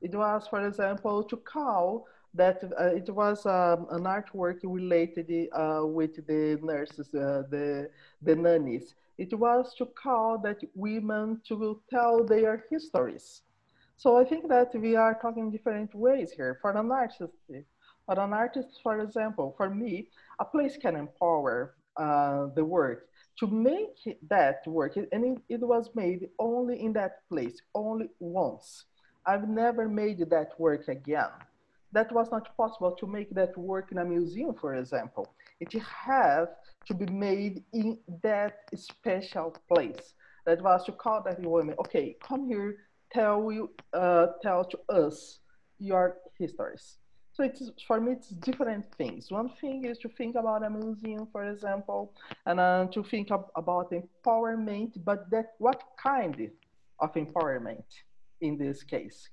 It was, for example, to call that uh, it was um, an artwork related uh, with the nurses, uh, the, the nannies. It was to call that women to tell their histories. So I think that we are talking different ways here. For an artist, but an artist, for example, for me, a place can empower uh, the work to make that work. And it, it was made only in that place, only once. I've never made that work again. That was not possible to make that work in a museum, for example. It had to be made in that special place. That was to call that woman, okay, come here, tell you, uh, tell to us your histories. So it's for me, it's different things. One thing is to think about a museum, for example, and uh, to think of, about empowerment, but that what kind of empowerment in this case?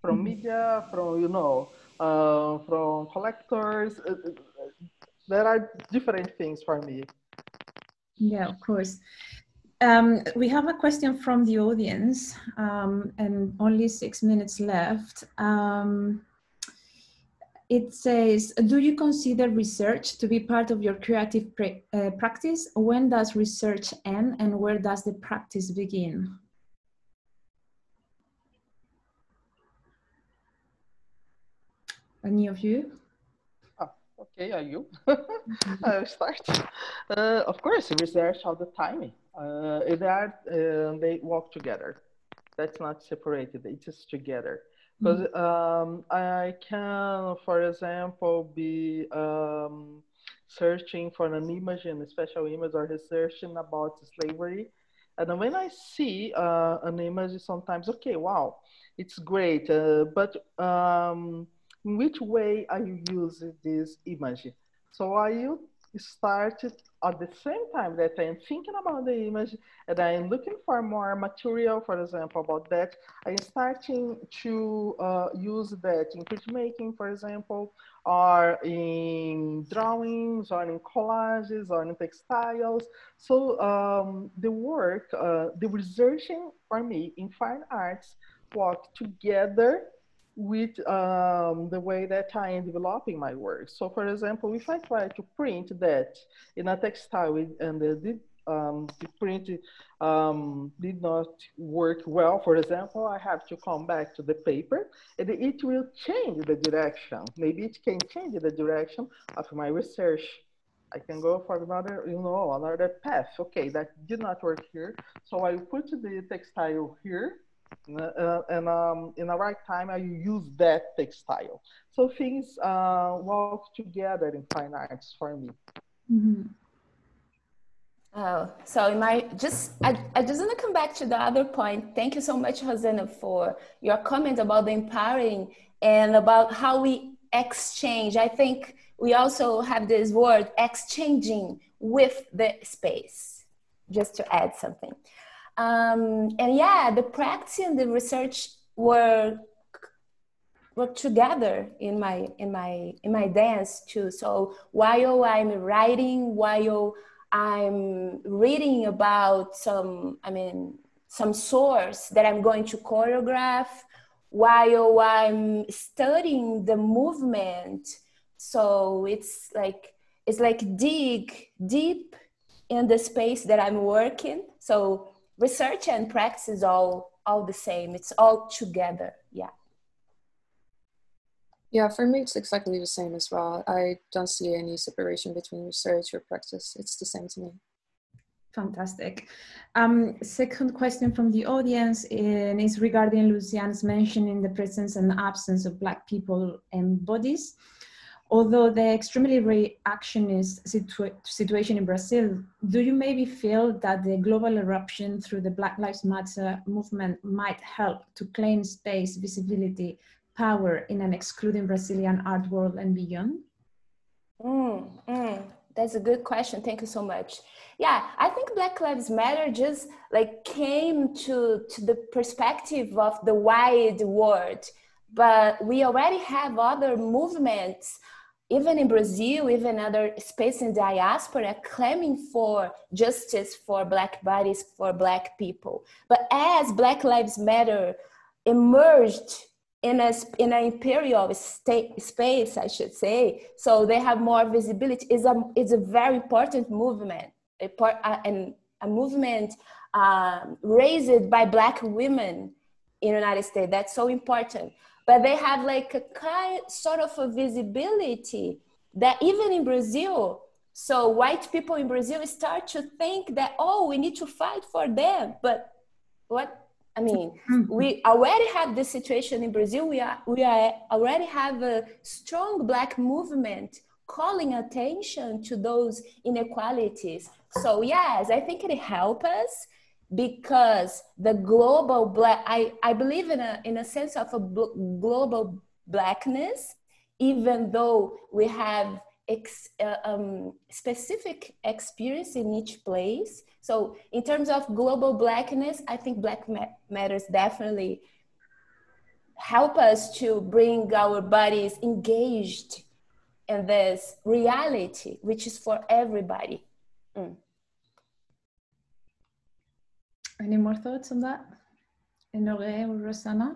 From mm-hmm. media, from you know, uh, from collectors. Uh, uh, there are different things for me. Yeah, of course. Um, we have a question from the audience um, and only six minutes left. Um, it says, do you consider research to be part of your creative uh, practice? When does research end and where does the practice begin? Any of you? Oh, okay, are you? I'll start. Uh, of course, research all the time. Uh, they, are, uh, they walk together. That's not separated, it's just together because um, I can, for example, be um, searching for an image and a special image or researching about slavery. And when I see uh, an image, sometimes, okay, wow, it's great. Uh, but um, in which way are you using this image? So are you started at the same time that I'm thinking about the image and I'm looking for more material, for example, about that, I'm starting to uh, use that in printmaking, for example, or in drawings, or in collages, or in textiles. So um, the work, uh, the researching for me in fine arts walk together with um, the way that I am developing my work. So for example, if I try to print that in a textile and the, um, the print um, did not work well, for example, I have to come back to the paper and it will change the direction. Maybe it can change the direction of my research. I can go for another, you know, another path. Okay, that did not work here. So I put the textile here and um, in the right time I use that textile. So things uh, work together in fine arts for me. Mm-hmm. Oh, so my just I, I just want to come back to the other point. Thank you so much, Rosana, for your comment about the empowering and about how we exchange. I think we also have this word exchanging with the space, just to add something. Um, and yeah, the practice and the research were were together in my in my in my dance too. So while I'm writing, while I'm reading about some, I mean, some source that I'm going to choreograph, while I'm studying the movement. So it's like it's like dig deep in the space that I'm working. So research and practice is all all the same. It's all together. Yeah. Yeah for me it's exactly the same as well. I don't see any separation between research or practice. It's the same to me. Fantastic. Um, second question from the audience and is regarding Lucian's mention in the presence and absence of Black people and bodies. Although the extremely reactionist situa situation in Brazil, do you maybe feel that the global eruption through the Black Lives Matter movement might help to claim space, visibility, power in an excluding Brazilian art world and beyond? Mm, mm, that's a good question. Thank you so much. Yeah, I think Black Lives Matter just like came to to the perspective of the wide world, but we already have other movements even in Brazil, even other space in diaspora, claiming for justice for Black bodies, for Black people. But as Black Lives Matter emerged in a in an imperial state space, I should say, so they have more visibility. is a it's a very important movement, a part and a movement um, raised by Black women in the United States. That's so important but they have like a kind sort of a visibility that even in Brazil, so white people in Brazil start to think that oh, we need to fight for them. But what I mean, mm-hmm. we already have this situation in Brazil. We are we are already have a strong black movement calling attention to those inequalities. So yes, I think it helps us because the global black I, I believe in a in a sense of a global blackness even though we have ex, uh, um, specific experience in each place so in terms of global blackness i think black ma- matters definitely help us to bring our bodies engaged in this reality which is for everybody mm. Any more thoughts on that? Enore or Rosana?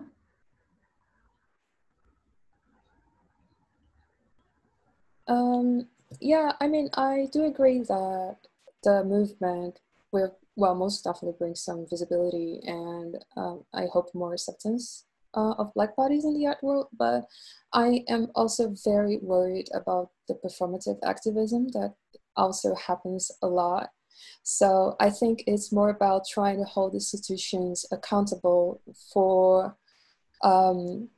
Um, yeah, I mean, I do agree that the movement will, well, most definitely bring some visibility and um, I hope more acceptance uh, of Black bodies in the art world. But I am also very worried about the performative activism that also happens a lot. So I think it's more about trying to hold institutions accountable for um,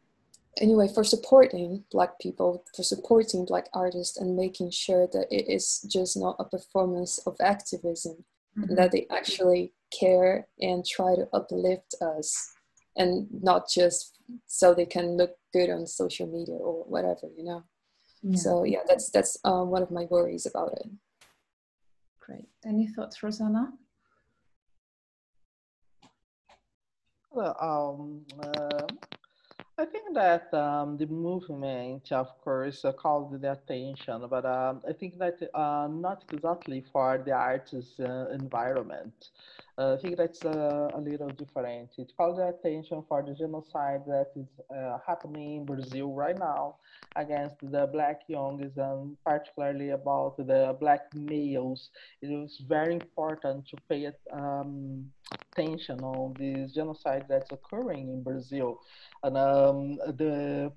anyway for supporting black people for supporting black artists and making sure that it is just not a performance of activism mm-hmm. that they actually care and try to uplift us and not just so they can look good on social media or whatever you know yeah. so yeah that's that's um, one of my worries about it great any thoughts rosana well um, uh, I think that um, the movement, of course, uh, called the attention, but um, I think that uh, not exactly for the artist uh, environment. Uh, I think that's uh, a little different. It the attention for the genocide that is uh, happening in Brazil right now against the black youngs and particularly about the black males. It was very important to pay um, attention on this genocide that's occurring in Brazil and um, the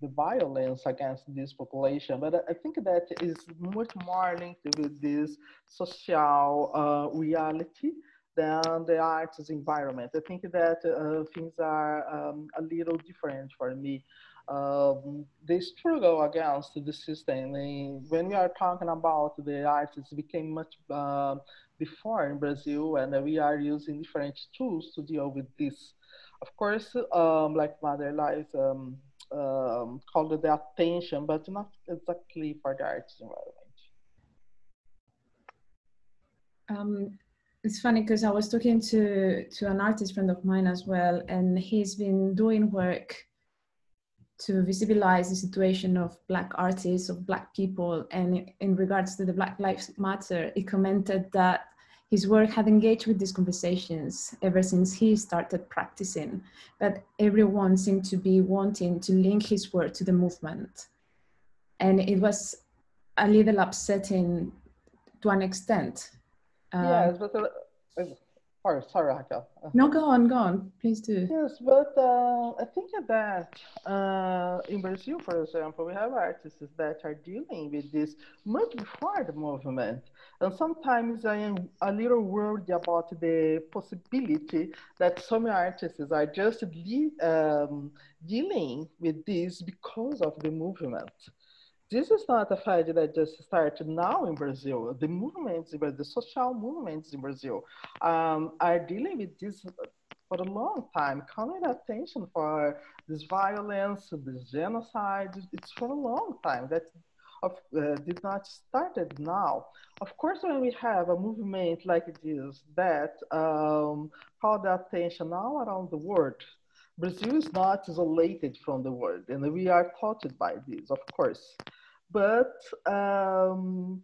the violence against this population. But I think that is much more linked with this social uh, reality than the arts environment. I think that uh, things are um, a little different for me. Um, they struggle against the system. When we are talking about the arts, it became much uh, before in Brazil, and we are using different tools to deal with this. Of course, um, like Mother Lies um, um, called the attention, but not exactly for the arts environment. Um, it's funny because I was talking to to an artist friend of mine as well, and he's been doing work to visibilize the situation of black artists, of black people, and in regards to the Black Lives Matter, he commented that his work had engaged with these conversations ever since he started practicing, but everyone seemed to be wanting to link his work to the movement. And it was a little upsetting to an extent um, yes, but uh, sorry, sorry, Raquel. No, go on, go on, please do. Yes, but uh, I think that uh, in Brazil, for example, we have artists that are dealing with this much before the movement. And sometimes I am a little worried about the possibility that some artists are just um, dealing with this because of the movement this is not a fight that just started now in Brazil. The movements, the social movements in Brazil um, are dealing with this for a long time, calling attention for this violence, this genocide. It's for a long time. That of, uh, did not started now. Of course, when we have a movement like this that um, called attention now around the world, Brazil is not isolated from the world, and we are taught by this, of course. But um,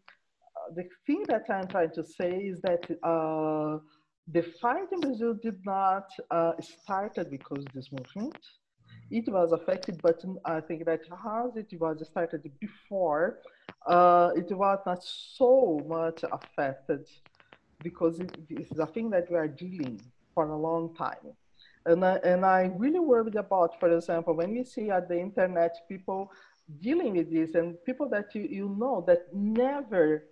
the thing that I'm trying to say is that uh, the fight in Brazil did not uh, started because this movement. It was affected, but I think that as it was started before, uh, it was not so much affected because it is a thing that we are dealing for a long time. And I, and I really worried about, for example, when we see at the internet people dealing with this and people that you, you know that never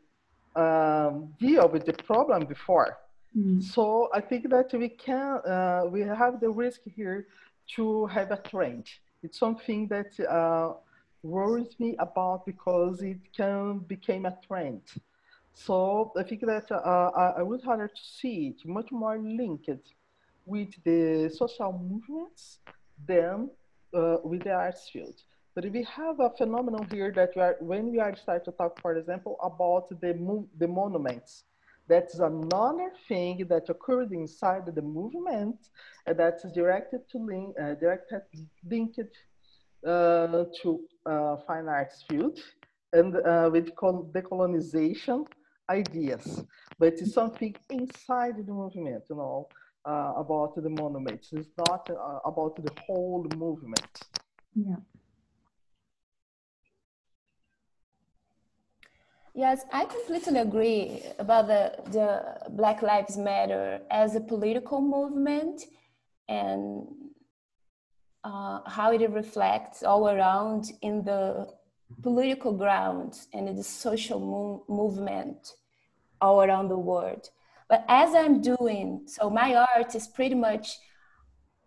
um, deal with the problem before. Mm. So I think that we can, uh, we have the risk here to have a trend. It's something that uh, worries me about because it can become a trend. So I think that uh, I would rather see it much more linked with the social movements than uh, with the arts field. But we have a phenomenon here that we are, when we are start to talk, for example, about the, the monuments, that's another thing that occurred inside the movement uh, that's directed to link, uh, directed linked uh, to uh, fine arts field and uh, with decolonization ideas. But it's something inside the movement, you know. Uh, about the monuments. It's not uh, about the whole movement. Yeah. Yes, I completely agree about the, the Black Lives Matter as a political movement and uh, how it reflects all around in the political ground and in the social mo- movement all around the world. But as I'm doing, so my art is pretty much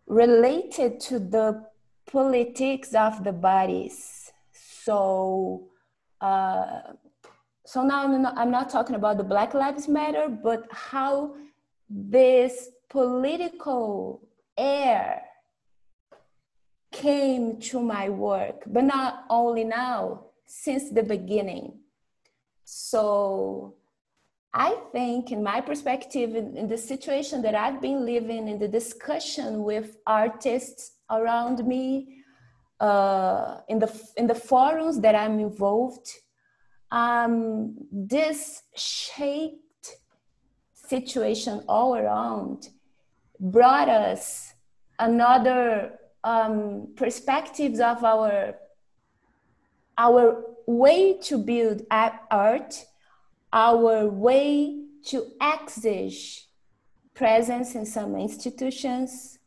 related to the politics of the bodies. So, uh, so now I'm not, I'm not talking about the Black Lives Matter, but how this political air came to my work, but not only now, since the beginning. So I think, in my perspective, in, in, the situation that I've been living, in the discussion with artists around me, uh, in the in the forums that I'm involved, um, this shaped situation all around brought us another um, perspectives of our our way to build art, our way to exige presence in some institutions,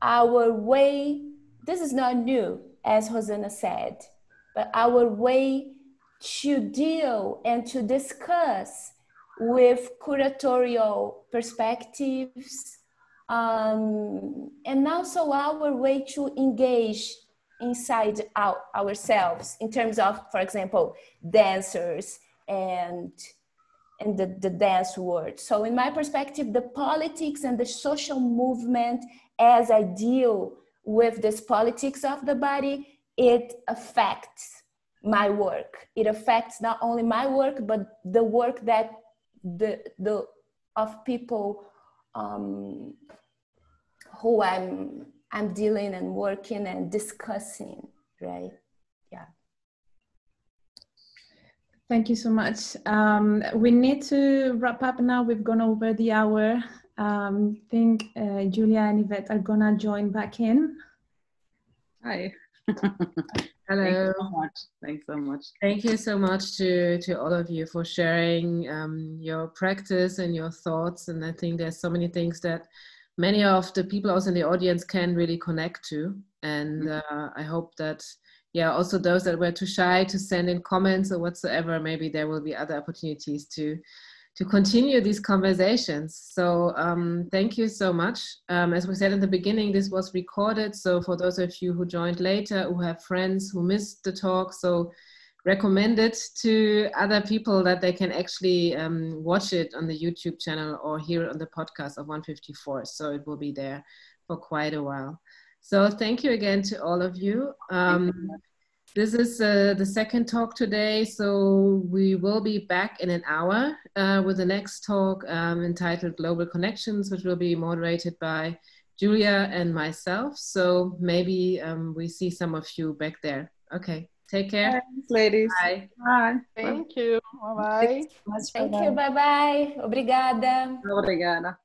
our way, this is not new, as Rosana said, but our way to deal and to discuss with curatorial perspectives um, and also our way to engage inside our, ourselves in terms of, for example, dancers and and the, the dance world. So in my perspective, the politics and the social movement as I deal with this politics of the body, it affects my work. It affects not only my work, but the work that the the of people um, who I'm I'm dealing and working and discussing, right? Yeah. Thank you so much. Um, we need to wrap up now. We've gone over the hour. Um, I think uh, Julia and Yvette are gonna join back in. Hi. Hello. Thanks so much. Thanks so much. Thank you so much to, to all of you for sharing um, your practice and your thoughts. And I think there's so many things that many of the people also in the audience can really connect to. And mm-hmm. uh, I hope that, yeah, also those that were too shy to send in comments or whatsoever, maybe there will be other opportunities to to continue these conversations. So um, thank you so much. Um, as we said in the beginning, this was recorded. So for those of you who joined later, who have friends who missed the talk, so recommend it to other people that they can actually um, watch it on the YouTube channel or hear it on the podcast of 154. So it will be there for quite a while. So thank you again to all of you. Um, this is uh, the second talk today. So we will be back in an hour uh, with the next talk um, entitled Global Connections, which will be moderated by Julia and myself. So maybe um, we see some of you back there. Okay. Take care. Thanks, ladies. Bye. Bye. Thank you. Bye bye. Thank you. Bye bye. Obrigada. Obrigada.